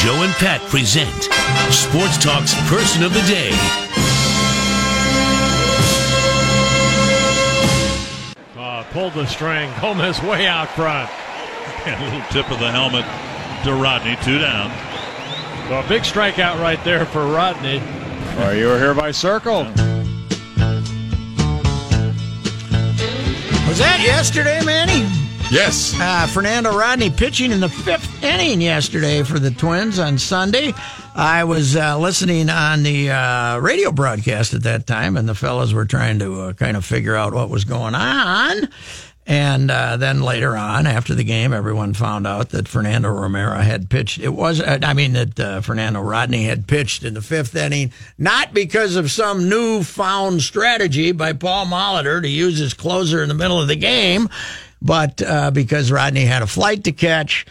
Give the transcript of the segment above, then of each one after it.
Joe and Pat present Sports Talk's Person of the Day. Uh, pulled the string. Gomez way out front. a little tip of the helmet to Rodney. Two down. So a big strikeout right there for Rodney. Are you were here by circle. Was that yesterday, Manny? Yes. Uh, Fernando Rodney pitching in the fifth inning yesterday for the Twins on Sunday. I was uh, listening on the uh, radio broadcast at that time, and the fellas were trying to uh, kind of figure out what was going on. And uh, then later on, after the game, everyone found out that Fernando Romero had pitched. It was, uh, I mean, that uh, Fernando Rodney had pitched in the fifth inning, not because of some newfound strategy by Paul Molitor to use his closer in the middle of the game, but uh, because Rodney had a flight to catch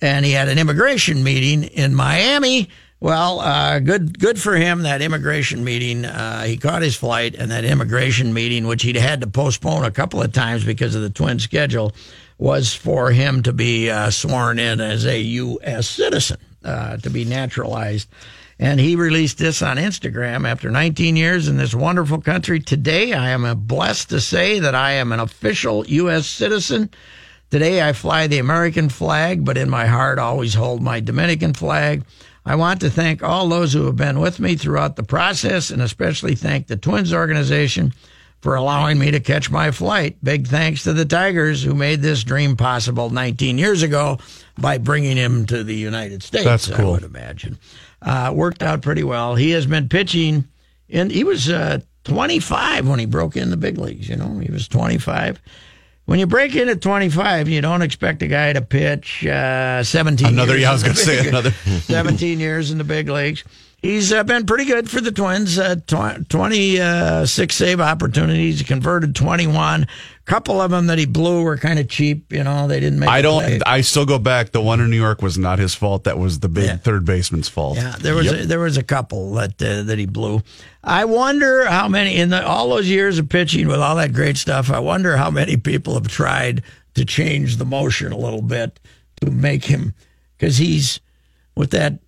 and he had an immigration meeting in Miami. Well, uh, good good for him. That immigration meeting, uh, he caught his flight, and that immigration meeting, which he'd had to postpone a couple of times because of the twin schedule, was for him to be uh, sworn in as a U.S. citizen, uh, to be naturalized. And he released this on Instagram after 19 years in this wonderful country. Today, I am blessed to say that I am an official U.S. citizen. Today, I fly the American flag, but in my heart, always hold my Dominican flag. I want to thank all those who have been with me throughout the process and especially thank the Twins organization for allowing me to catch my flight. Big thanks to the Tigers who made this dream possible 19 years ago by bringing him to the United States. That's cool. I would imagine. Uh, worked out pretty well. He has been pitching, and he was uh, 25 when he broke in the big leagues. You know, he was 25 when you break in at 25, you don't expect a guy to pitch uh, 17 Another, years yeah, I was in going to say another. 17 years in the big leagues. He's uh, been pretty good for the Twins. Uh, tw- 26 save opportunities. Converted 21. Couple of them that he blew were kind of cheap. You know, they didn't make. I don't. play. I still go back. The one in New York was not his fault. That was the big Yeah. third baseman's fault. Yeah, there was a, there was a couple that uh, that he blew. I wonder how many in the, all those years of pitching with all that great stuff. I wonder how many people have tried to change the motion a little bit to make him because he's with that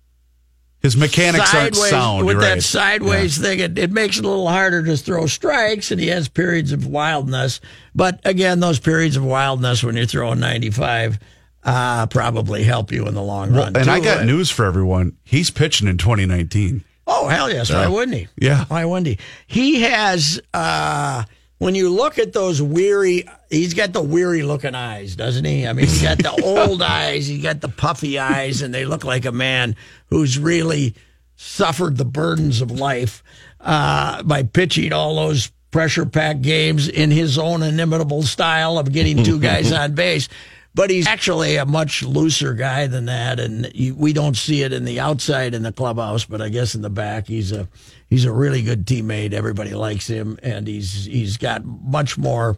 His mechanics aren't sideways sound. with you're that right. sideways thing. It, it makes it a little harder to throw strikes, and he has periods of wildness. But again, those periods of wildness when you're throwing 95 uh, probably help you in the long Well, run. and I too. got news for everyone. He's pitching in 2019. Oh hell yes! Why wouldn't he? Yeah. Why wouldn't he? He has. uh When you look at those weary, he's got the weary looking eyes, doesn't he? I mean, he's got the old eyes, he's got the puffy eyes, and they look like a man who's really suffered the burdens of life uh, by pitching all those pressure packed games in his own inimitable style of getting two guys on base. But he's actually a much looser guy than that, and you, we don't see it in the outside in the clubhouse, but I guess in the back he's a he's a really good teammate. Everybody likes him, and he's he's got much more.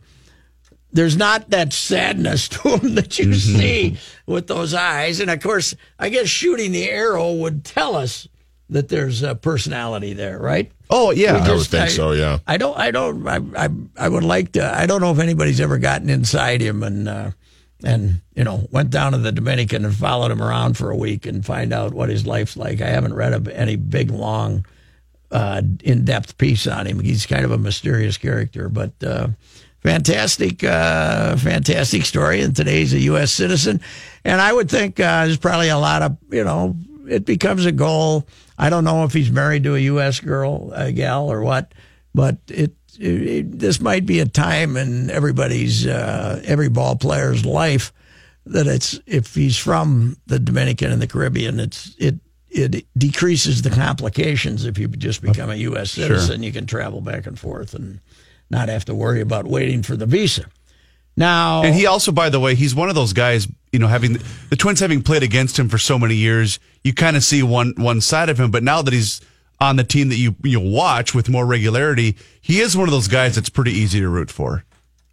There's not that sadness to him that you see with those eyes, and of course, I guess shooting the arrow would tell us that there's a personality there, right? Oh yeah. We I would think so. Yeah. I don't. I don't. I. I, I would like to. I don't know if anybody's ever gotten inside him and uh, and you know went down to the Dominican and followed him around for a week and find out what his life's like. I haven't read any big long, uh, in depth piece on him. He's kind of a mysterious character, but. Uh, Fantastic, uh, fantastic story. And today's a U.S. citizen, and I would think uh, there's probably a lot of you know it becomes a goal. I don't know if he's married to a U.S. girl, a gal, or what, but it this might be a time in everybody's uh, every ball player's life that it's if he's from the Dominican and the Caribbean, it's it it decreases the complications if you just become a U.S. citizen. You can travel back and forth and not have to worry about waiting for the visa. Now, And he also, by the way, he's one of those guys. You know, having the Twins having played against him for so many years, you kind of see one one side of him. But now that he's on the team that you you watch with more regularity, he is one of those guys that's pretty easy to root for.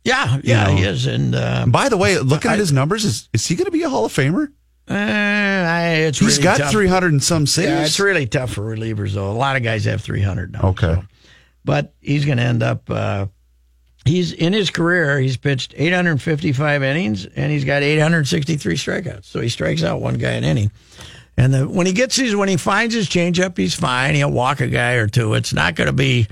yeah, yeah, know. he is, and uh, By the way, looking I- at his numbers, is is he going to be a Hall of Famer? uh, I, it's He's really got tough. three hundred and some saves. Yeah, it's really tough for relievers, though. A lot of guys have 300 now. Okay. so. But he's going to end up. Uh, he's in his career. He's pitched 855 innings, and he's got 863 strikeouts. So he strikes out one guy an inning. And the, when he gets his, when he finds his changeup, he's fine. He'll walk a guy or two. It's not going to be,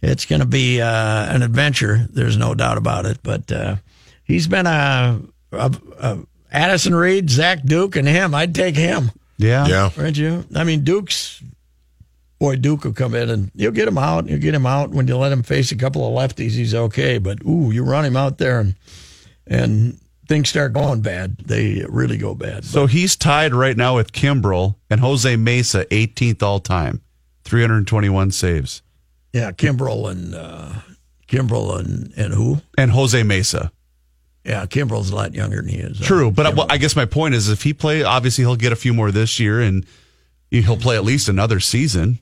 it's going to be uh, an adventure. There's no doubt about it. But uh, he's been a, a, a Addison Reed, Zach Duke, and him. I'd take him. yeah, Yeah. Aren't you? I mean, Duke's boy, Duke will come in and you'll get him out. You'll get him out when you let him face a couple of lefties. He's okay, but ooh, you run him out there and and things start going bad. They really go bad. So he's tied right now with Kimbrel and Jose Mesa, 18th all time, 321 saves, yeah, Kimbrel and uh, Kimbrel and and who? and Jose Mesa. Yeah, Kimbrel's a lot younger than he is. True, but I, well, I guess my point is, if he play, obviously he'll get a few more this year, and he'll play at least another season.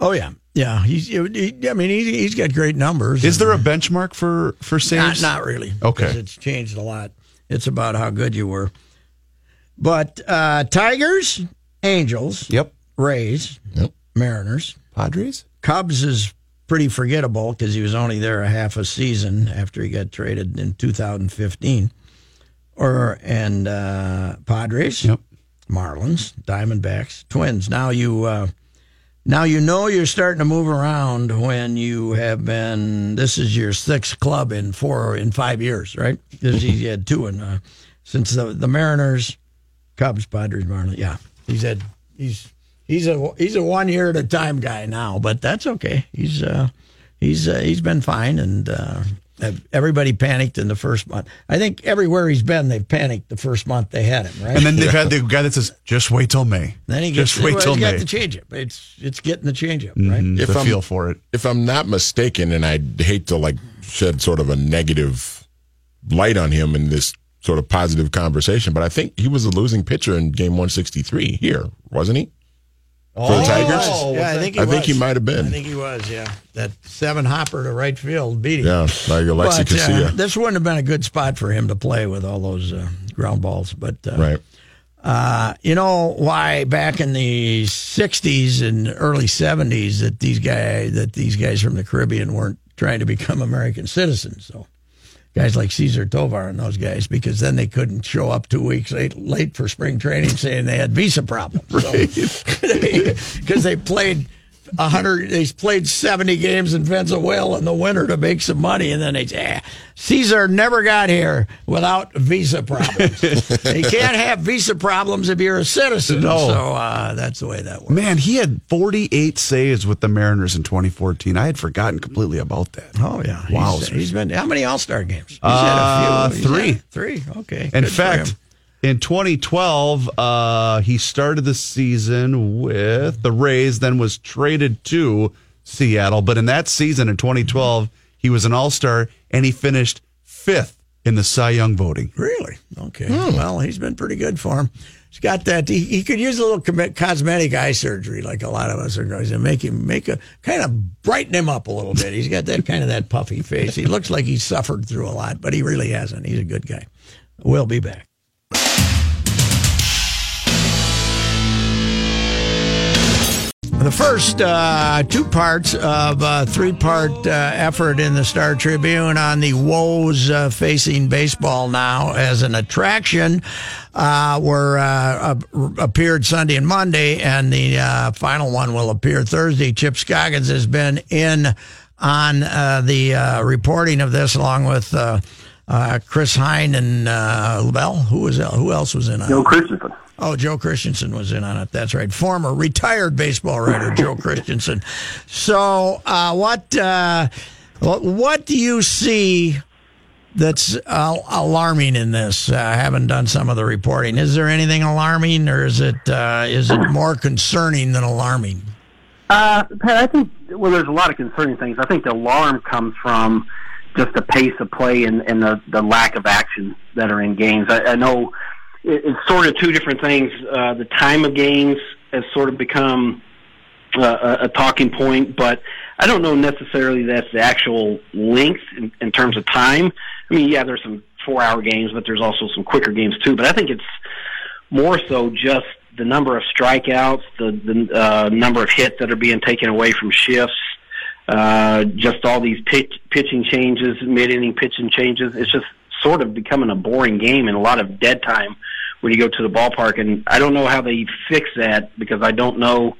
oh yeah, yeah. He's. He, I mean, he's he's got great numbers. Is there a benchmark for for Not, saves? not really. Okay. It's changed a lot. It's about how good you were. But uh, Tigers, Angels, Yep. Rays, yep, Mariners, Padres. Cubs is pretty forgettable because he was only there a half a season after he got traded in 2015. Or and uh, Padres, Yep. Marlins, Diamondbacks, Twins. Now you uh, now you know you're starting to move around when you have been. This is your sixth club in four in five years, right? Because he had two in uh, since the the Mariners, Cubs, Padres, Marlins. Yeah, he's had he's he's a he's a one year at a time guy now, but that's okay. He's uh he's uh, he's been fine and. Everybody panicked in the first month. I think everywhere he's been, they've panicked the first month they had him, right? And then they've had the guy that says, "Just wait till May." Then he gets just wait well, till he's got May. the changeup. It's it's getting the changeup, Mhm, right? If the I'm- feel for it. If I'm not mistaken, and I hate to like shed sort of a negative light on him in this sort of positive conversation, but I think he was a losing pitcher in game 163 here, wasn't he? For the Tigers? Oh, yeah, I think he I think he might have been. I think he was. Yeah, that seven hopper to right field beat him. Yeah, like Alexi but uh, Casilla. this wouldn't have been a good spot for him to play with all those uh, ground balls. But uh, right. uh, you know why back in the '60s and early '70s that these guys that these guys from the Caribbean weren't trying to become American citizens. So guys like Cesar Tovar and those guys, because then they couldn't show up two weeks late, late for spring training saying they had visa problems. Because they played. A hundred. They played seventy games in Venezuela in the winter to make some money, and then they say, ah, "Cesar never got here without visa problems. he can't have visa problems if you're a citizen." No. So uh, that's the way that works. Man, he had 48 saves with the Mariners in 2014. I had forgotten completely about that. Oh yeah, Wow. He's, he's been how many All Star games? He's Uh, had a few. He's three. three. Okay. In fact. In 2012, uh, he started the season with the Rays, then was traded to Seattle. But in that season in 2012, he was an All Star and he finished fifth in the Cy Young voting. really okay. Well, he's been pretty good for him. He's got that. He, he could use a little com- cosmetic eye surgery, like a lot of us are going to make him make a kind of brighten him up a little bit. He's got that kind of that puffy face. He looks like he's suffered through a lot, but he really hasn't. He's a good guy. We'll be back. The first uh, two parts of a three part uh, effort in the Star Tribune on the woes uh, facing baseball now as an attraction uh, were uh, appeared Sunday and Monday, and the uh, final one will appear Thursday. Chip Scoggins has been in on uh, the uh, reporting of this along with. Uh, uh, Chris Hine and uh, La Velle. Who was who else was in it? Joe Christensen. Oh, Joe Christensen was in on it. That's right. Former retired baseball writer Joe Christensen. So, uh, what uh, what do you see that's uh, alarming in this? I haven't done some of the reporting. Is there anything alarming, or is it uh, is it more concerning than alarming? Uh, Pat, I think well, there's a lot of concerning things. I think the alarm comes from just the pace of play and, and the, the lack of action that are in games. I, I know it's sort of two different things. Uh, the time of games has sort of become uh, a, a talking point, but I don't know necessarily that's the actual length in, in terms of time. I mean, yeah, there's some four-hour games, but there's also some quicker games too. But I think it's more so just the number of strikeouts, the the uh, number of hits that are being taken away from shifts, uh, just all these pitch, pitching changes, mid-inning pitching changes. It's just sort of becoming a boring game and a lot of dead time when you go to the ballpark. And I don't know how they fix that because I don't know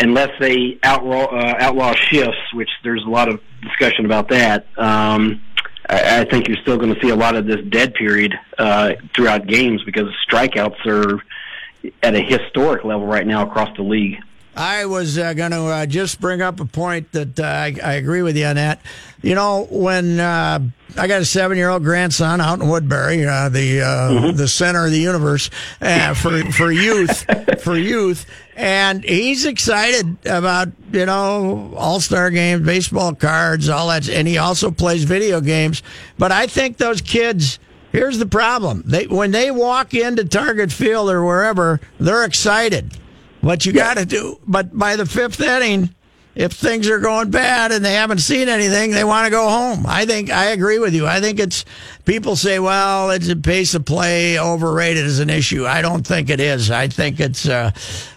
unless they outlaw, uh, outlaw shifts, which there's a lot of discussion about that. Um, I, I think you're still going to see a lot of this dead period uh, throughout games because strikeouts are at a historic level right now across the league. I was uh, going to uh, just bring up a point that uh, I, I, agree with you on that. You know, when uh, I got a seven-year-old grandson out in Woodbury, uh, the uh, mm-hmm. the center of the universe for for youth, for youth, and he's excited about you know All Star games, baseball cards, all that, and he also plays video games. But I think those kids. Here's the problem: they when they walk into Target Field or wherever, they're excited what you got to do. But by the fifth inning, if things are going bad and they haven't seen anything, they want to go home. I think I agree with you. I think it's people say, well, it's a pace of play overrated as an issue. I don't think it is. I think it's uh,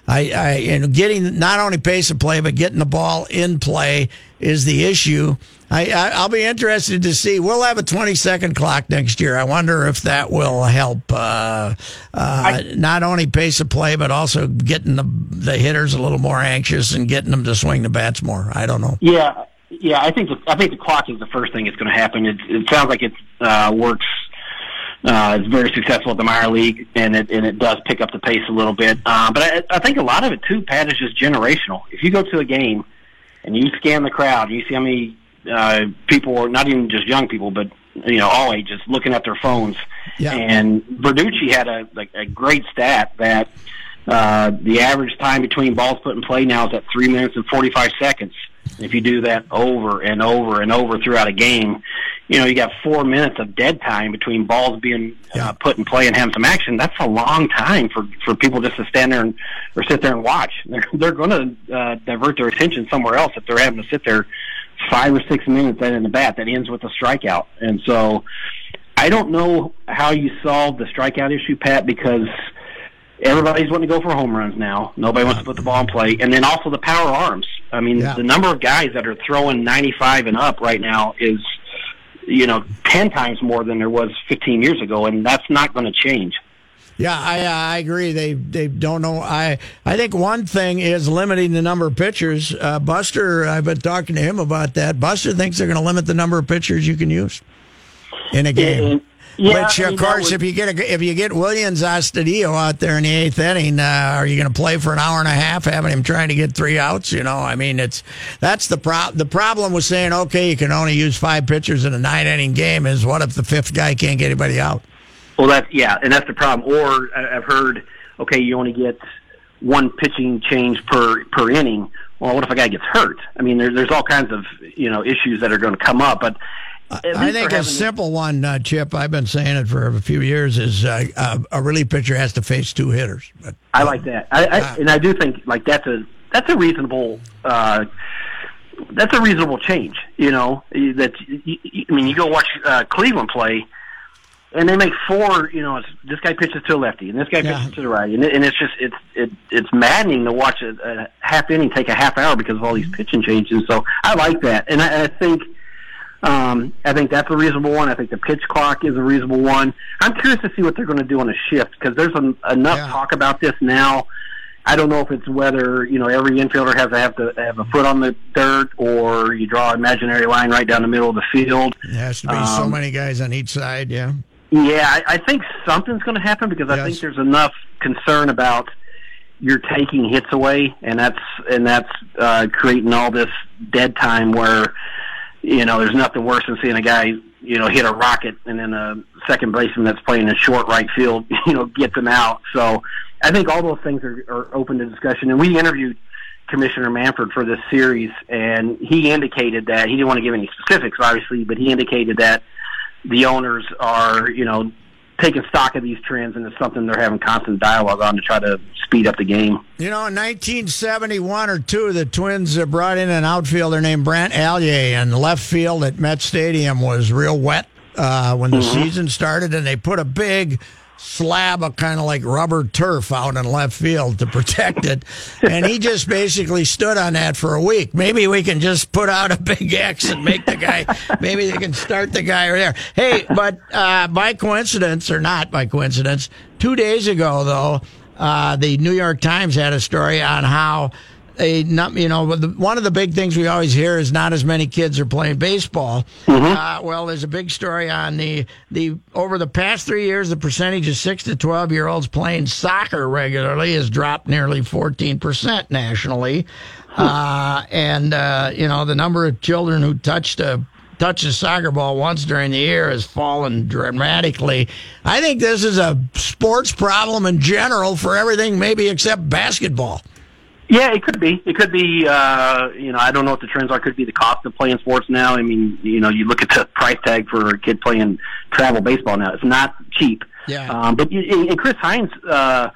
I, I you know getting not only pace of play but getting the ball in play is the issue. I, I, will be interested to see. We'll have a 20 second clock next year. I wonder if that will help uh, uh, I, not only pace of play, but also getting the, the hitters a little more anxious and getting them to swing the bats more. I don't know. Yeah, yeah. I think the, I think the clock is the first thing that's going to happen. It, it sounds like it uh, works. Uh, it's very successful at the minor league, and it and it does pick up the pace a little bit. Uh, but I, I think a lot of it too, Pat, is just generational. If you go to a game and you scan the crowd, you see how many uh, people, not even just young people, but you know all ages, looking at their phones. Yeah. And Verducci had a like a great stat that uh, the average time between balls put in play now is at three minutes and forty five seconds. If you do that over and over and over throughout a game, you know you got four minutes of dead time between balls being uh, put in play and having some action. That's a long time for for people just to stand there and or sit there and watch. They're they're going to uh, divert their attention somewhere else if they're having to sit there five or six minutes then in the bat that ends with a strikeout. And so I don't know how you solve the strikeout issue, Pat, because everybody's wanting to go for home runs now. Nobody wants to put the ball in play. And then also the power arms. I mean, yeah. the number of guys that are throwing 95 and up right now is, you know, 10 times more than there was 15 years ago, and that's not going to change. Yeah, I I agree. They they don't know. I I think one thing is limiting the number of pitchers. Uh, Buster, I've been talking to him about that. Buster thinks they're going to limit the number of pitchers you can use in a game. Yeah, Which, of course, if you get a, if you get Willians Astudillo out there in the eighth inning, uh, are you going to play for an hour and a half, having him trying to get three outs? You know, I mean, it's that's the pro- The problem with saying okay, you can only use five pitchers in a nine inning game is what if the fifth guy can't get anybody out? Well, that's yeah, and that's the problem. Or I've heard, okay, you only get one pitching change per per inning. Well, what if a guy gets hurt? I mean, there, there's all kinds of you know issues that are going to come up, but. I think a simple one, uh, Chip. I've been saying it for a few years. Is uh, uh, a relief pitcher has to face two hitters. But, I like that, I, I, uh, and I do think like that's a that's a reasonable uh, that's a reasonable change. You know that I mean you go watch uh, Cleveland play and they make four. You know, this guy pitches to a lefty, and this guy yeah. pitches to the right, and, it, and it's just it's it, it's maddening to watch a, a half inning take a half hour because of all these pitching changes. So I like that, and I, I think. Um, I think that's a reasonable one. I think the pitch clock is a reasonable one. I'm curious to see what they're going to do on a shift because there's an, enough yeah. talk about this now. I don't know if it's whether you know every infielder has to have to have a foot on the dirt, or you draw an imaginary line right down the middle of the field. There has to be um, so many guys on each side. Yeah. Yeah, I, I think something's going to happen because I think there's enough concern about you're taking hits away, and that's and that's uh, creating all this dead time where you know there's nothing worse than seeing a guy you know hit a rocket and then a second baseman that's playing in short right field you know gets him out. So I think all those things are, are open to discussion. And we interviewed Commissioner Manfred for this series, and he indicated that he didn't want to give any specifics, obviously, but he indicated that the owners are you know taking stock of these trends, and it's something they're having constant dialogue on to try to speed up the game. You know, in 1971 or two, the Twins brought in an outfielder named Brant Alyea, and left field at Met Stadium was real wet uh, when the mm-hmm. season started, and they put a big slab of kind of like rubber turf out in left field to protect it. and he just basically stood on that for a week. Maybe we can just put out a big X and make the guy, maybe they can start the guy there. Hey, but uh, by coincidence, or not by coincidence, two days ago, though, uh, the New York Times had a story on how a not you know one of the big things we always hear is not as many kids are playing baseball. Mm-hmm. Uh, well, there's a big story on the the over the past three years, the percentage of six to twelve year olds playing soccer regularly has dropped nearly fourteen percent nationally, uh, and uh, you know the number of children who touched a touch a soccer ball once during the year has fallen dramatically. I think this is a sports problem in general for everything, maybe except basketball. Yeah, it could be. It could be. Uh, you know, I don't know what the trends are. It could be the cost of playing sports now. I mean, you know, you look at the price tag for a kid playing travel baseball now. It's not cheap. Yeah. Um, but and Chris Hines, uh,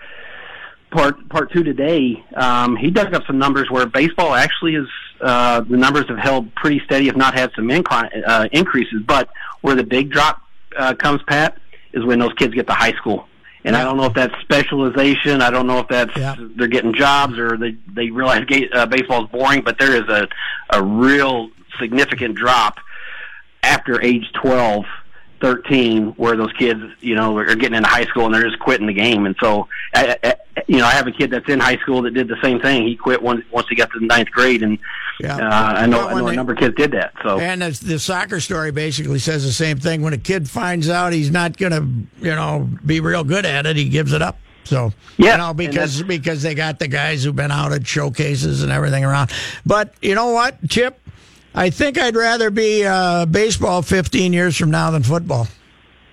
part part two today, um, he dug up some numbers where baseball actually is uh, the numbers have held pretty steady, if not had some incline, uh, increases. But where the big drop uh, comes, Pat, is when those kids get to high school. And yeah. I don't know if that's specialization. I don't know if that's yeah. they're getting jobs or they they realize uh, baseball is boring. But there is a a real significant drop after age twelve 13 where those kids, you know, are getting into high school and they're just quitting the game. And so, I, I, you know, I have a kid that's in high school that did the same thing. He quit once once he got to the ninth grade, and yeah. uh, I know I know they, a number of kids did that. So, and the soccer story basically says the same thing. When a kid finds out he's not going to, you know, be real good at it, he gives it up. So yeah, you know, because because they got the guys who've been out at showcases and everything around. But you know what, Chip, I think I'd rather be uh, baseball 15 years from now than football.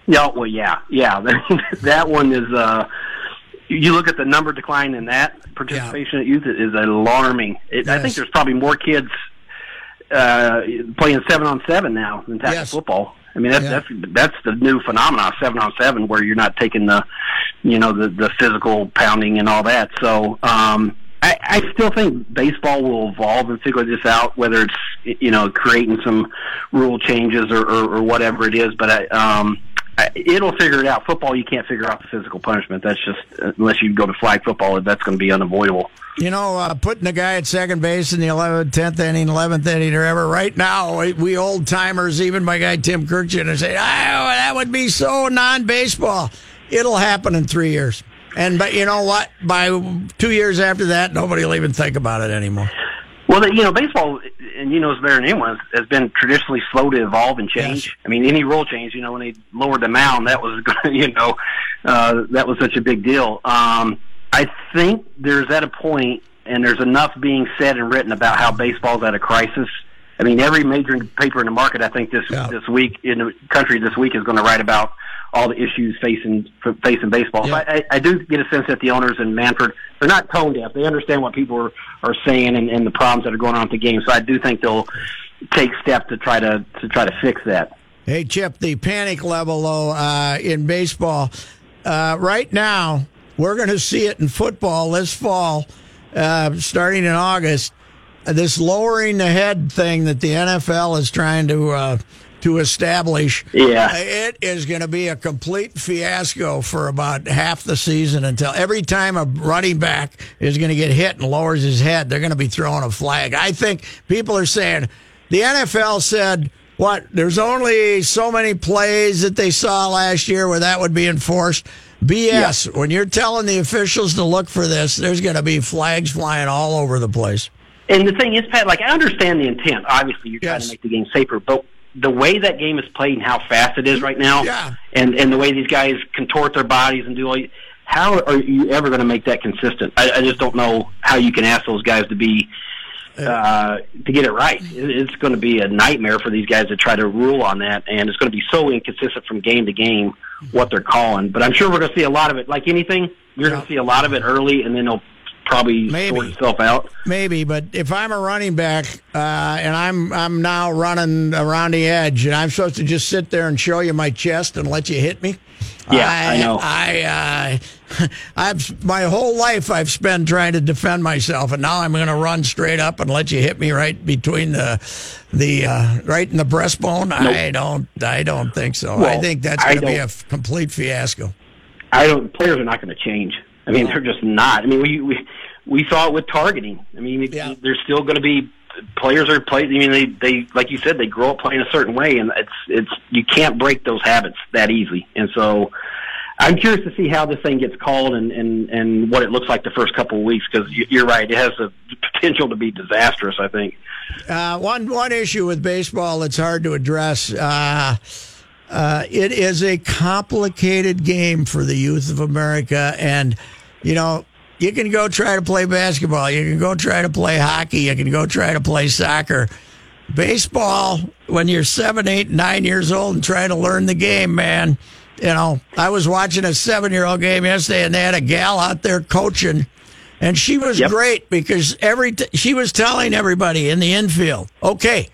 Yeah, well, yeah, yeah. that one is. Uh, you look at the number decline in that participation yeah. at youth is alarming. It, yes. I think there's probably more kids uh, playing seven on seven now than tackle yes. football. I mean, that's, yeah. that's that's the new phenomenon, seven on seven, where you're not taking the, you know, the the physical pounding and all that. So, um, I, I still think baseball will evolve and figure this out, whether it's you know creating some rule changes or, or, or whatever it is. But I, um, I, it'll figure it out. Football, you can't figure out the physical punishment. That's just unless you go to flag football, that's going to be unavoidable. You know, uh, putting the guy at second base in the 11th, 10th inning, 11th inning, or ever. Right now, we old timers, even my guy Tim Kurkjian, say, oh, that would be so non baseball. It'll happen in three years. And but you know what? By two years after that, nobody will even think about it anymore. Well, you know, baseball, and you know, it's better than anyone, has been traditionally slow to evolve and change. Yes. I mean, any rule change, you know, when they lowered the mound, that was, you know, uh, that was such a big deal. Um, I think there's at a point, and there's enough being said and written about how baseball's at a crisis. I mean, every major paper in the market, I think this yeah. this week in the country this week is going to write about all the issues facing facing baseball. Yeah. So I, I do get a sense that the owners in Manfred they're not tone deaf. They understand what people are, are saying and, and the problems that are going on with the game. So I do think they'll take steps to try to to try to fix that. Hey Chip, the panic level though uh, in baseball uh, right now we're going to see it in football this fall, uh, starting in August. This lowering the head thing that the NFL is trying to uh, to establish. Yeah. Uh, it is going to be a complete fiasco for about half the season until every time a running back is going to get hit and lowers his head, they're going to be throwing a flag. I think people are saying the NFL said, what, there's only so many plays that they saw last year where that would be enforced. BS. Yeah. When you're telling the officials to look for this, there's going to be flags flying all over the place. And the thing is, Pat, like I understand the intent. Obviously, you're yes. trying to make the game safer, but the way that game is played and how fast it is right now, yeah. and and the way these guys contort their bodies and do all, how are you ever going to make that consistent? I, I just don't know how you can ask those guys to be uh, to get it right. It's going to be a nightmare for these guys to try to rule on that, and it's going to be so inconsistent from game to game what they're calling. But I'm sure we're going to see a lot of it. Like anything, you're going to see a lot of it early, and then they'll probably Maybe. sort itself out. Maybe, but if I'm a running back uh, and I'm I'm now running around the edge, and I'm supposed to just sit there and show you my chest and let you hit me. Yeah, I know. I uh, I've my whole life I've spent trying to defend myself, and now I'm going to run straight up and let you hit me right between the the uh, right in the breastbone. I don't I don't think so. I think that's going to be a complete fiasco. I don't. Players are not going to change. I mean, they're just not. I mean, we we we saw it with targeting. I mean, Yeah. there's still going to be players are play. I mean, they they like you said, they grow up playing a certain way, and it's it's you can't break those habits that easily. And so, I'm curious to see how this thing gets called and and and what it looks like the first couple of weeks because you're right, it has the potential to be disastrous. I think. Uh, one one issue with baseball that's hard to address. Uh, uh, it is a complicated game for the youth of America, and you know you can go try to play basketball, you can go try to play hockey, you can go try to play soccer. Baseball, when you're seven, eight, nine years old and trying to learn the game, man. You know, I was watching a seven-year-old game yesterday, and they had a gal out there coaching and she was Yep. great because every t- she was telling everybody in the infield, okay,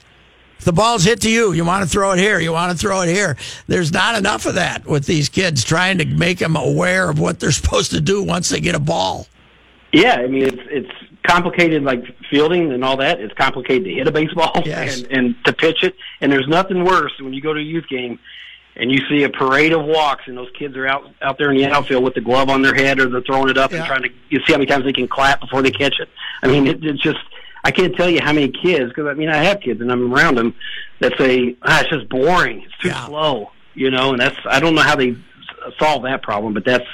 if the ball's hit to you, you want to throw it here, you want to throw it here. There's not enough of that with these kids trying to make them aware of what they're supposed to do once they get a ball. Yeah, I mean it's it's complicated like fielding and all that. It's complicated to hit a baseball Yes. and, and to pitch it. And there's nothing worse when you go to a youth game and you see a parade of walks and those kids are out out there in the outfield with the glove on their head or they're throwing it up Yeah. and trying to you see how many times they can clap before they catch it. I mean it, it's just I can't tell you how many kids because I mean I have kids and I'm around them that say ah it's just boring it's too Yeah. slow you know and that's I don't know how they solve that problem but that's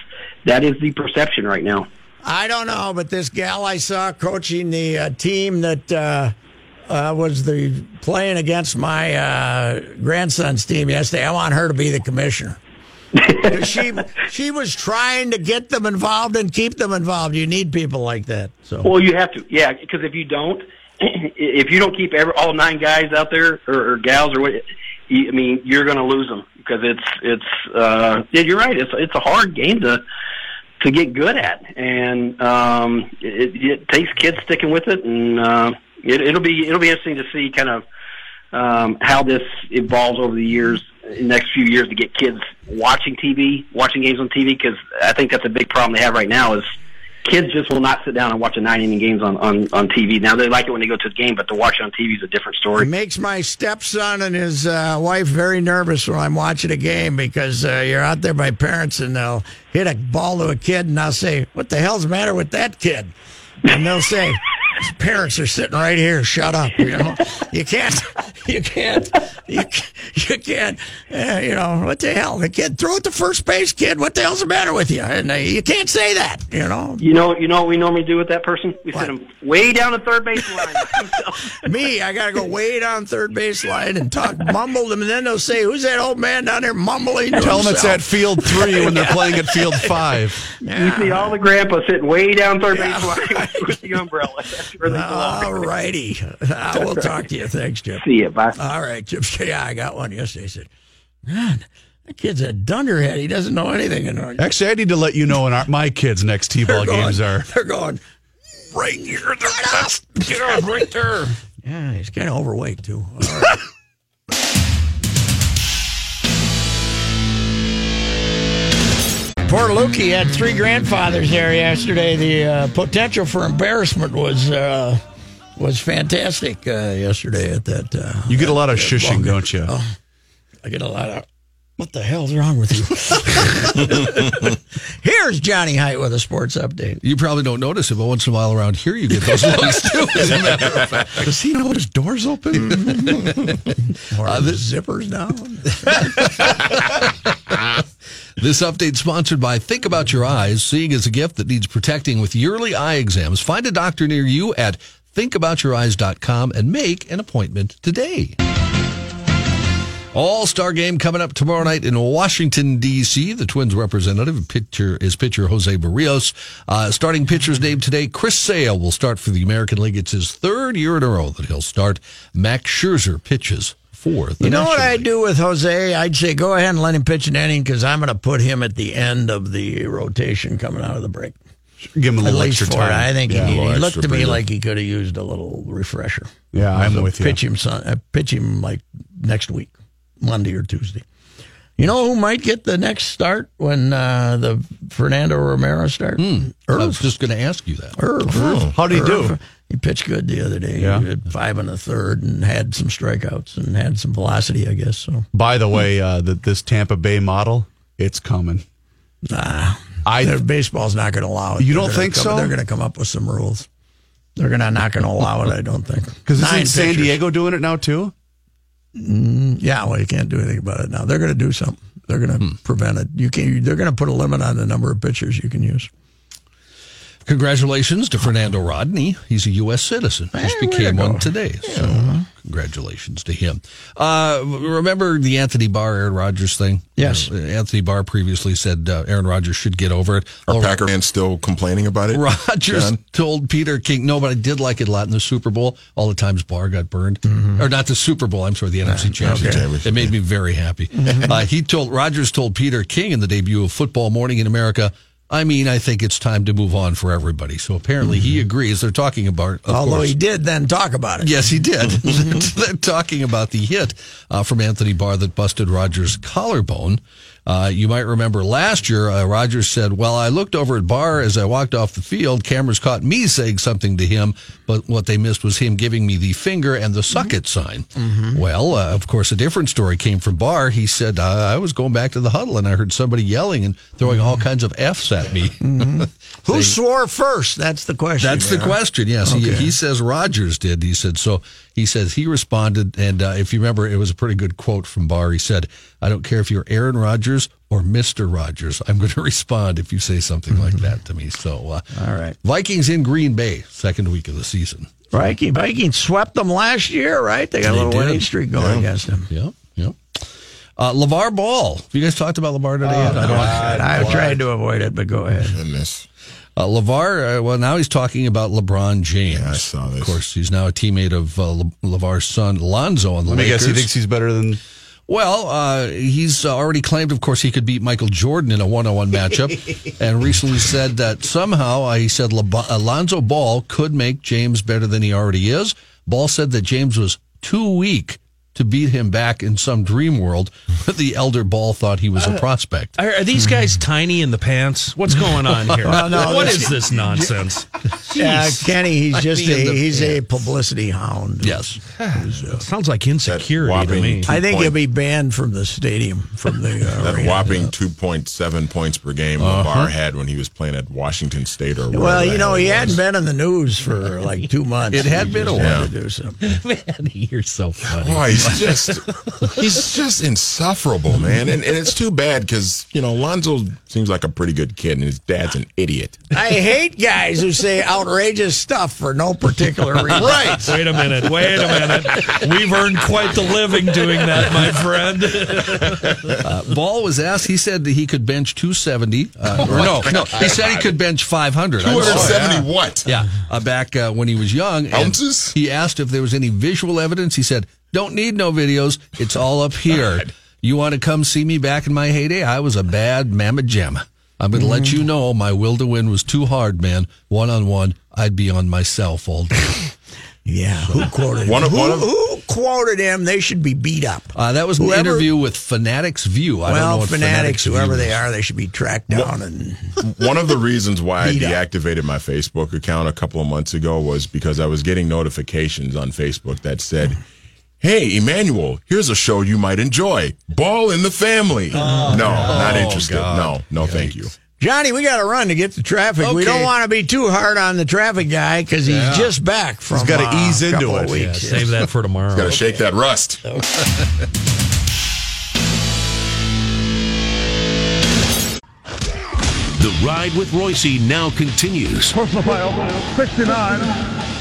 that is the perception right now. I don't know, but this gal I saw coaching the uh, team that uh, uh, was the playing against my uh, grandson's team yesterday. I want her to be the commissioner. She she was trying to get them involved and keep them involved. You need people like that. So Well, you have to, yeah, because if you don't, if you don't keep every, all nine guys out there or, or gals or what, you, I mean, you're going to lose them because it's it's. Uh, yeah, you're right. It's it's a hard game to to get good at, and um, it, it takes kids sticking with it, and uh, it, it'll be it'll be interesting to see kind of um, how this evolves over the years, the next few years, to get kids watching TV, watching games on TV, because I think that's a big problem they have right now is kids just will not sit down and watch a nine inning games on, on, on TV. Now they like it when they go to the game, but to watch it on TV is a different story. It makes my stepson and his uh, wife very nervous when I'm watching a game because uh, you're out there by parents and they'll hit a ball to a kid and I'll say, "What the hell's the matter with that kid?" And they'll say, "His parents are sitting right here. Shut up." You know, you can't, you can't, you, can't- you can't. Uh, you know what the hell? The kid throw it to first base, kid. What the hell's the matter with you? And uh, you can't say that. You know, You know, you know what we normally do with that person? We What? send him way down the third base line. Me, I got to go way down third base line and talk, mumble them, and then they'll say, "Who's that old man down there mumbling?" To Tell them it's at field three when they're playing at field five. you see all the grandpas sitting way down third base line with the umbrella. That's where they belong. All righty, I will talk to you. Thanks, Chip. See you. Bye. All right, Chip. Yeah, I got one yesterday. He said, "Man, that kid's a dunderhead. He doesn't know anything." And Actually, I need to let you know when our, my kids' next T-ball they're games are. They're going. Right here, get up, get up, right there. Yeah, he's kind of overweight too. All right. Poor Lukey had three grandfathers there yesterday. The uh, potential for embarrassment was uh, was fantastic uh, yesterday at that. Uh, You get a lot of shushing, don't you? I get a lot of. What the hell's wrong with you? Here's Johnny Height with a sports update. You probably don't notice it, but once in a while around here you get those looks too. As a matter of fact, Does he know his door's open? Or Uh, the zippers down. This update sponsored by Think About Your Eyes. Seeing is a gift that needs protecting with yearly eye exams. Find a doctor near you at thinkaboutyoureyes.com and make an appointment today. All Star game coming up tomorrow night in Washington D.C. The Twins representative pitcher is pitcher Jose Berrios. Uh, starting pitcher's name today, Chris Sale will start for the American League. It's his third year in a row that he'll start. Max Scherzer pitches for the You know what I'd do with Jose? I'd say go ahead and let him pitch an inning because I'm going to put him at the end of the rotation coming out of the break. Give him a little extra it. time. I think Yeah, he, he looked to me like he could have used a little refresher. Yeah, I'm So with you. Pitch him, son, uh, pitch him like next week, Monday or Tuesday. You know who might get the next start when uh, the Fernando Romero starts? Hmm. I was just going to ask you that. Irv. How'd he do? He pitched good the other day. Yeah. He had five and a third and had some strikeouts and had some velocity, I guess. So By the way, uh, the, this Tampa Bay model, it's coming. Nah, I their baseball's not going to allow it. You They're don't think come- so? They're going to come up with some rules. They're gonna not going to allow it. I don't think because isn't San pitchers. Diego doing it now too? Yeah, well, you can't do anything about it now. They're going to do something. They're going to Hmm. prevent it. You can. They're going to put a limit on the number of pitchers you can use. Congratulations to Fernando Rodney. He's a U.S. citizen. Just Hey, became one today. So, congratulations to him. Uh, remember the Anthony Barr Aaron Rodgers thing? Yes. Uh, Anthony Barr previously said uh, Aaron Rodgers should get over it. Are Oh, Packer fans still complaining about it? Rodgers John? told Peter King, no, but I did like it a lot in the Super Bowl. All the times Barr got burned. Mm-hmm. Or not the Super Bowl, I'm sorry, the NFC Championship. Championship, It made me very happy. Uh, he told, Rodgers told Peter King in the debut of Football Morning in America, I mean, I think it's time to move on for everybody. So apparently he agrees. They're talking about, of Mm-hmm. Although course, he did then talk about it. Yes, he did. They're talking about the hit uh, from Anthony Barr that busted Rodgers' collarbone. Uh, you might remember last year, uh, Rodgers said, Well, I looked over at Barr as I walked off the field. Cameras caught me saying something to him, but what they missed was him giving me the finger and the suck it sign. Well, uh, of course, a different story came from Barr. He said, I was going back to the huddle and I heard somebody yelling and throwing all kinds of F's at me. Who swore first? That's the question. That's the question. Yes, he, Okay. he says Rodgers did. He said so. He says he responded, and uh, if you remember, it was a pretty good quote from Barr. He said, "I don't care if you're Aaron Rodgers or Mister Rogers. I'm going to respond if you say something like that to me." So, uh, All right. Vikings in Green Bay, second week of the season. Viking Vikings swept them last year, right? They got a little did. winning streak going against them. Yep, yep. Uh, LaVar Ball. Have you guys talked about LaVar today? yet? I don't. I've tried to avoid it, but go ahead. Goodness. Uh, LaVar, uh, well, now he's talking about LeBron James. Yeah, I saw this. Of course, he's now a teammate of uh, Le- LaVar's son, Lonzo, on the Let me Lakers. guess, he thinks he's better than. Well, uh, he's uh, already claimed, of course, he could beat Michael Jordan in a one-on-one matchup, and recently said that somehow uh, he said Leb- Alonzo Ball could make James better than he already is. Ball said that James was too weak to beat him back in some dream world, but the elder Ball thought he was a uh, prospect. Are, are these guys tiny in the pants? What's going on here? Well, no, what this- is this nonsense? Yeah, Kenny, he's just a the he's a publicity hound. Yes. Uh, Sounds like insecurity to me. I think point- he'll be banned from the stadium from the uh, That arena. whopping 2.7 points per game uh-huh. LaVar had when he was playing at Washington State or Well, you know, he was. hadn't been in the news for like two months. It had been a just had while. to do something. Man, you're so funny. Oh, he's just he's just insufferable, man. And, and it's too bad because you know Lonzo seems like a pretty good kid, and his dad's an idiot. I hate guys who say outrageous stuff for no particular reason. Right. Wait a minute. Wait a minute. We've earned quite the living doing that, my friend. Uh, Ball was asked. He said that he could bench 270. Uh, or no, no. He said he could bench 500. 270 what? Yeah, uh, back uh, when he was young. Ounces? He asked if there was any visual evidence. He said, "Don't need no videos. It's all up here. You want to come see me back in my heyday? I was a bad mamma jamma. I'm going to let you know my will to win was too hard, man. One on one, I'd be on myself all day. Yeah, who quoted One him? of- who, of- who quoted him? They should be beat up. Uh, that was an interview with Fanatics View. I don't know well, what fanatics, View whoever is. they are, they should be tracked down and One of the reasons why I Beat up. deactivated my Facebook account a couple of months ago was because I was getting notifications on Facebook that said, Hey, Emmanuel, here's a show you might enjoy. Ball in the Family. no, not interested. God. No, no, thank you. Johnny, we got to run to get to traffic. We don't want to be too hard on the traffic guy because he's just back from. He's gotta uh, ease into couple of it. Weeks. Save that for tomorrow. Got to shake that rust. The Ride with Royce now continues. Personal foul, 69,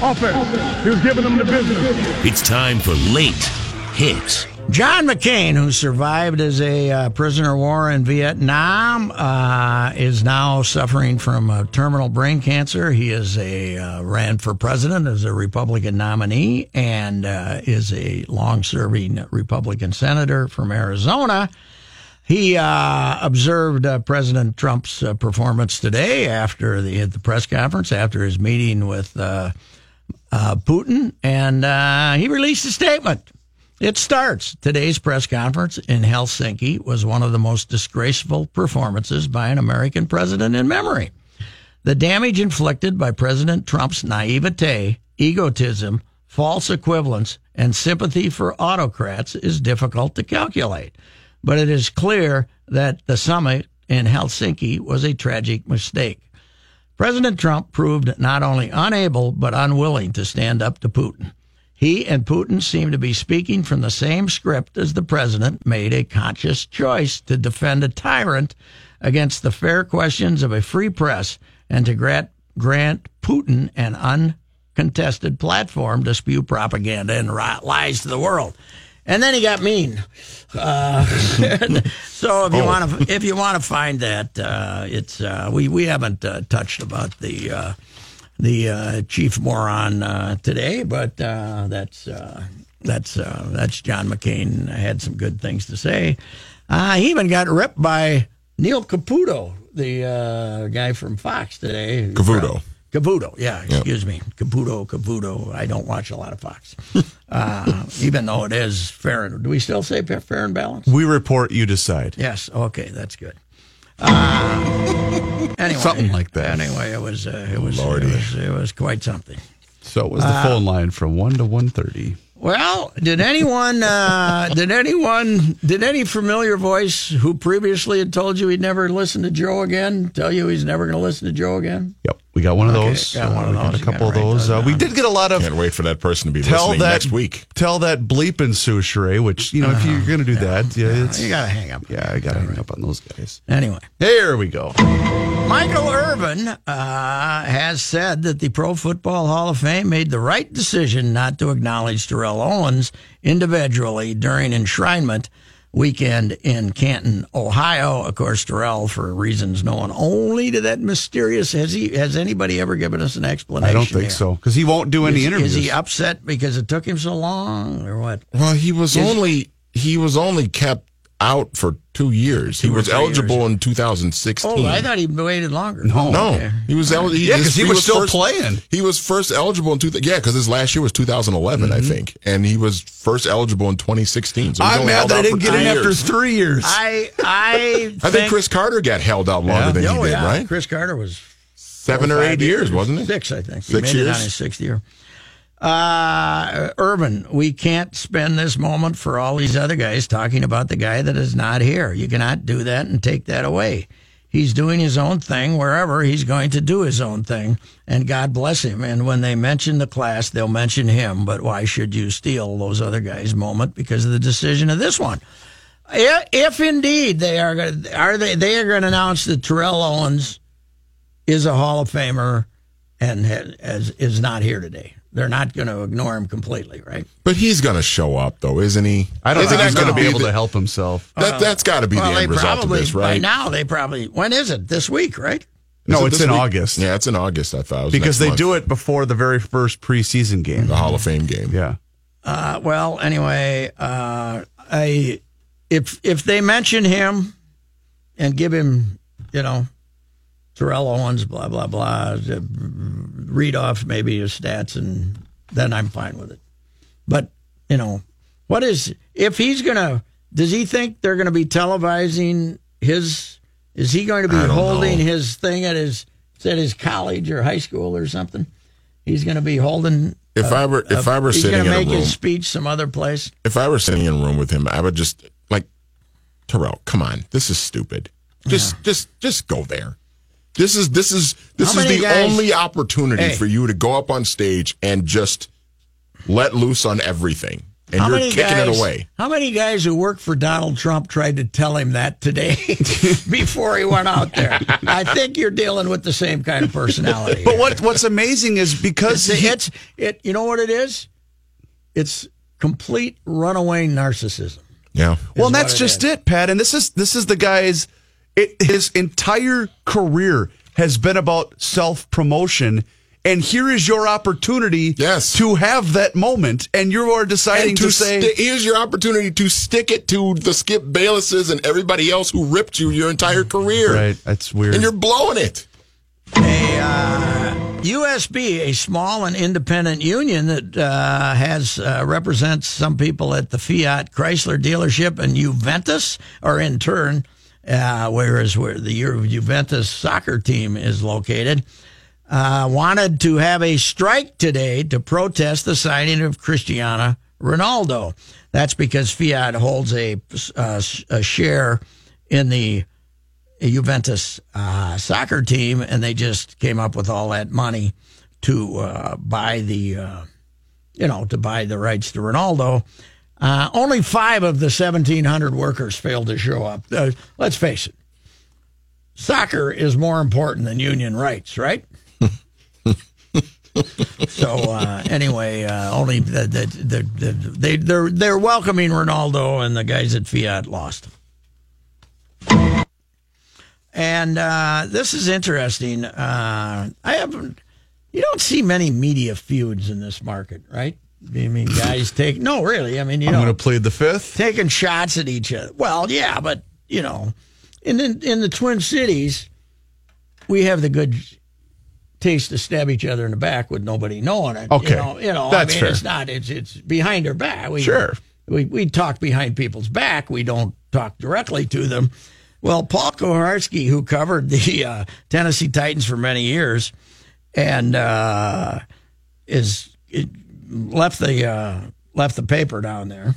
offense. He was giving them the business. It's time for late hits. John McCain, who survived as a uh, prisoner of war in Vietnam, uh, is now suffering from uh, terminal brain cancer. He is a uh, ran for president as a Republican nominee and uh, is a long-serving Republican senator from Arizona. He uh, observed uh, President Trump's uh, performance today after the at the press conference after his meeting with uh, uh, Putin, and uh, he released a statement. It starts today's press conference in Helsinki was one of the most disgraceful performances by an American president in memory. The damage inflicted by President Trump's naivete, egotism, false equivalence, and sympathy for autocrats is difficult to calculate but it is clear that the summit in Helsinki was a tragic mistake. President Trump proved not only unable but unwilling to stand up to Putin. He and Putin seem to be speaking from the same script as the president made a conscious choice to defend a tyrant against the fair questions of a free press and to grant, grant Putin an uncontested platform to spew propaganda and lies to the world and then he got mean. Uh, so if you oh. want to, if you want to find that, uh, it's uh, we we haven't uh, touched about the uh, the uh, chief moron today, but that's that's that's John McCain had some good things to say. he even got ripped by Neil Caputo, the guy from Fox today. Cavuto. Cavuto, yeah, excuse yep. me. Caputo, Cavuto. I don't watch a lot of Fox. uh, even though it is fair. And, Do we still say fair and balanced? We report, you decide. Yes, okay, that's good. Uh, anyway, something like that. Anyway, it was, uh, it, was, it was it was quite something. So it was the uh, phone line from one to one thirty. Well, did anyone, uh, did anyone, did any familiar voice who previously had told you he'd never listen to Joe again tell you he's never going to listen to Joe again? Yep, we got one of okay, those. Got one of uh, those. a couple of those. Uh, we did get a lot of. Can't wait for that person to be tell listening that, next week. Tell that bleeping Soucheray, which you know, if you're going to do yeah, that, yeah, yeah you got to hang up. Yeah, I got to hang up on those guys. Anyway, here we go. Michael Irvin uh, has said that the Pro Football Hall of Fame made the right decision not to acknowledge Terrell Owens individually during enshrinement weekend in Canton, Ohio. Of course, Terrell, for reasons known only to that mysterious. Has he? Has anybody ever given us an explanation? I don't think here? so because he won't do any is, interviews. Is he upset because it took him so long, or what? Well, he was is, only he was only kept out for two years. Two he was eligible years. in 2016. Oh, I thought he waited longer. No, no, okay. he was eligible. Yeah, because he, he, was, was still first, playing. He was first eligible in two. Yeah, because his last year was 2011, mm-hmm. I think, and he was first eligible in 2016. So I'm mad that I didn't get in years. after three years. I I think, I think Cris Carter got held out longer yeah. than oh, he did, yeah. right? Cris Carter was seven or eight years, years, wasn't it? Six, I think. Six he made years. It on his sixth year. Uh, Irvin, we can't spend this moment for all these other guys talking about the guy that is not here. You cannot do that and take that away. He's doing his own thing wherever he's going to do his own thing, and God bless him. And when they mention the class, they'll mention him. But why should you steal those other guys' moment because of the decision of this one? If indeed they are, are they they are going to announce that Terrell Owens is a Hall of Famer and has, is not here today they're not going to ignore him completely, right? But he's going to show up, though, isn't he? I don't isn't think he's going to be able the, to help himself. That, that's got to be well, the end result probably, of this, right? By now, they probably. When is it? This week, right? no, it it's in week? August. Yeah, it's in August. I thought because they month. do it before the very first preseason game, the Hall of Fame game. Yeah. Uh, well, anyway, uh, I if if they mention him and give him, you know, Terrell Owens, blah blah blah, read off maybe his stats and then I'm fine with it. But, you know, what is, if he's going to, does he think they're going to be televising his, is he going to be holding know. his thing at his, at his college or high school or something? He's going to be holding. If I were, if I were he's sitting going to in make a room, his speech some other place. If I were sitting in a room with him, I would just like, Terrell, come on, this is stupid. Just, yeah. just, just go there. This is this is this is the guys, only opportunity hey, for you to go up on stage and just let loose on everything. And you're kicking guys, it away. How many guys who work for Donald Trump tried to tell him that today before he went out there? I think you're dealing with the same kind of personality. But what what's amazing is because it's, he, it's it. You know what it is? It's complete runaway narcissism. Yeah. Well, and that's just is. it, Pat. And this is this is the guy's. It, his entire career has been about self promotion, and here is your opportunity. Yes. to have that moment, and you are deciding And to, to say, sti- here's your opportunity to stick it to the Skip Baylesses and everybody else who ripped you your entire career. right, that's weird. And you're blowing it. A uh, USB, a small and independent union that uh, has uh, represents some people at the Fiat Chrysler dealership and Juventus, are in turn, uh, whereas where the Juventus soccer team is located, uh, wanted to have a strike today to protest the signing of Cristiano Ronaldo. That's because Fiat holds a, uh, a share in the Juventus uh, soccer team, and they just came up with all that money to uh, buy the, you know, to buy the rights to Ronaldo. Uh, only five of the 1,700 workers failed to show up. Uh, let's face it, soccer is more important than union rights, right? so uh, anyway, uh, only the, the, the, the, they they're they're welcoming Ronaldo, and the guys at Fiat lost. And uh, this is interesting. Uh, I haven't. You don't see many media feuds in this market, right? I mean, guys take no, really. I mean, you know, I'm going to plead the fifth. taking shots at each other. Well, yeah, but you know, in the, in the Twin Cities, we have the good taste to stab each other in the back with nobody knowing it. Okay. you know, you know That's I mean, fair. it's not. It's it's behind their back. We, Sure. We we talk behind people's back. We don't talk directly to them. Well, Paul Kuharsky, who covered the uh, Tennessee Titans for many years, and uh, is it left the uh, left the paper down there,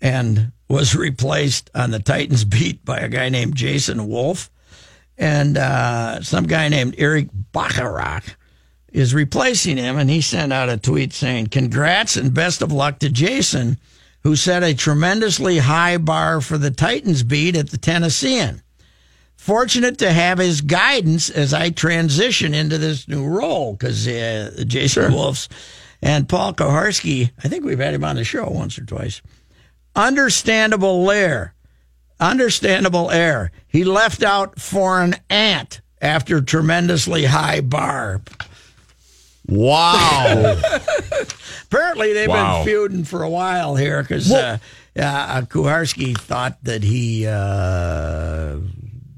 and was replaced on the Titans beat by a guy named Jason Wolf, and uh, some guy named Eric Bacharach is replacing him, and he sent out a tweet saying, "Congrats and best of luck to Jason." Who set a tremendously high bar for the Titans beat at the Tennessean? fortunate to have his guidance as I transition into this new role because uh, Jason Wolfs and Paul Kuharsky, I think we've had him on the show once or twice. Understandable lair, understandable air. He left out for an ant after tremendously high bar. Wow. Apparently, they've Wow. been feuding for a while here because uh, uh, Kuharsky thought that he uh,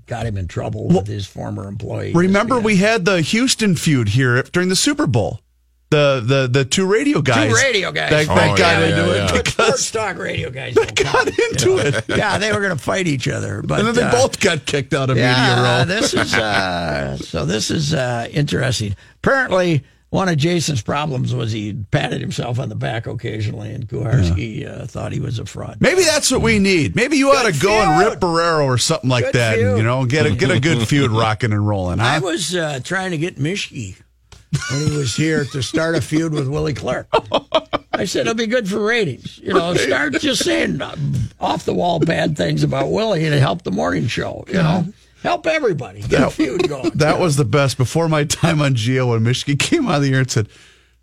got him in trouble with his former employee. Remember, we had the Houston feud here during the Super Bowl. The the the two radio guys. Two radio guys. That, Oh, that got yeah, into yeah, it yeah. But sports because talk radio guys don't got into know. it. Yeah, they were going to fight each other, but and then they uh, both got kicked out of yeah, media row. this is uh, so. This is uh, interesting. Apparently, one of Jason's problems was he patted himself on the back occasionally, and Kuharsky uh, thought he was a fraud. Maybe that's what we need. Maybe you ought to Good go and rip Barreiro or something like Good that. and, you know, get a get a good feud rocking and rolling. I was uh, trying to get Mischke when he was here to start a feud with Willie Clark. I said it'll be good for ratings. You know, start just saying off the wall bad things about Willie and help the morning show. You know, help everybody get a feud going. That was the best. Before my time on Geo, when Michigan came on the air and said,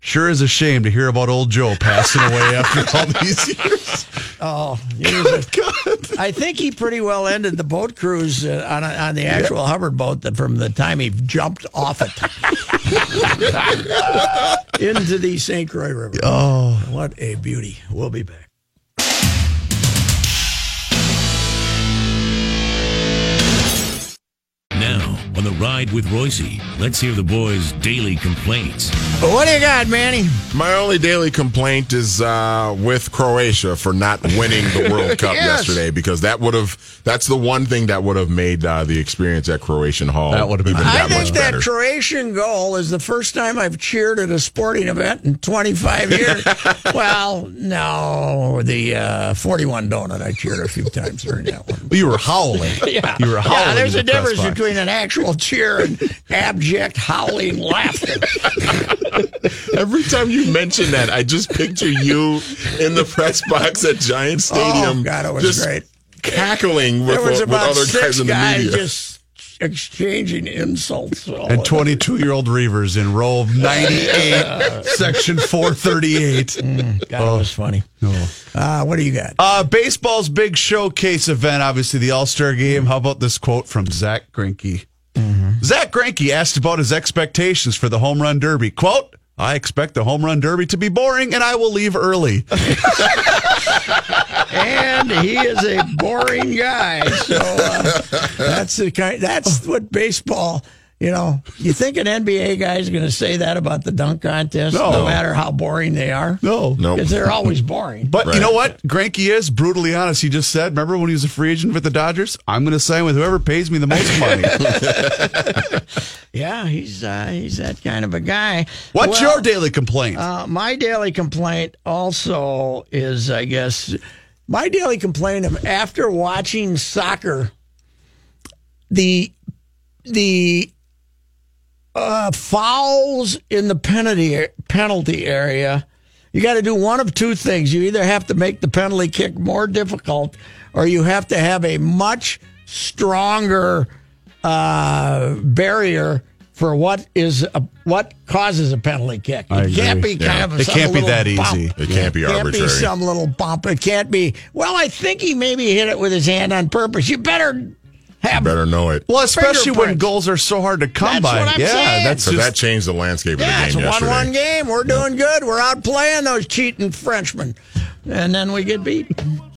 "Sure is a shame to hear about old Joe passing away after all these years." Oh, he was a- I think he pretty well ended the boat cruise uh, on, a, on the actual Hubbard boat that from the time he jumped off it into the St. Croix River. Oh, What a beauty. We'll be back. On the ride with Reusse, let's hear the boys' daily complaints. What do you got, Manny? My only daily complaint is uh, with Croatia for not winning the World Cup Yes. yesterday because that would have that's the one thing that would have made uh, the experience at Croatian Hall That would have been even I that think much that better. Croatian goal is the first time I've cheered at a sporting event in 25 years. well, no, the uh, 41 donut I cheered a few times during that one. you were howling. Yeah. You were howling. Yeah, there's a the difference between an actual cheer and abject howling laughter. Every time you mention that, I just picture you in the press box at Giant Stadium. Oh, God, it was just great. Cackling with, There was with about other six guys in the guys media. just exchanging insults. And 22 year old Reavers in row of 98, section 438. God, that was funny. Uh, what do you got? Uh, baseball's big showcase event, obviously the All Star game. How about this quote from Zach Greinke? Zach Greinke asked about his expectations for the home run derby. Quote, I expect the home run derby to be boring and I will leave early. and he is a boring guy. So uh, that's the kind. That's what baseball. You know, you think an NBA guy is going to say that about the dunk contest, no. No. matter how boring they are? No. no, because they're always boring. But you know what? Greinke is brutally honest. He just said, remember when he was a free agent with the Dodgers? I'm going to sign with whoever pays me the most money. yeah, he's uh, he's that kind of a guy. What's Well, your daily complaint? Uh, my daily complaint also is, I guess, my daily complaint of after watching soccer, the the uh, fouls in the penalty penalty area. You got to do one of two things. You either have to make the penalty kick more difficult, or you have to have a much stronger uh, barrier for what is a, what causes a penalty kick. I It can't be kind Yeah. of It can't be that bump. easy. It can't be Can't arbitrary. be some little bump. It can't be. Well, I think he maybe hit it with his hand on purpose. You better have Better know it. well, especially when goals are so hard to come That's by. yeah, saying. that's So just that changed the landscape Yeah, of it's the a game yesterday. one-one game. We're doing good. We're out playing those cheating Frenchmen, and then we get beat.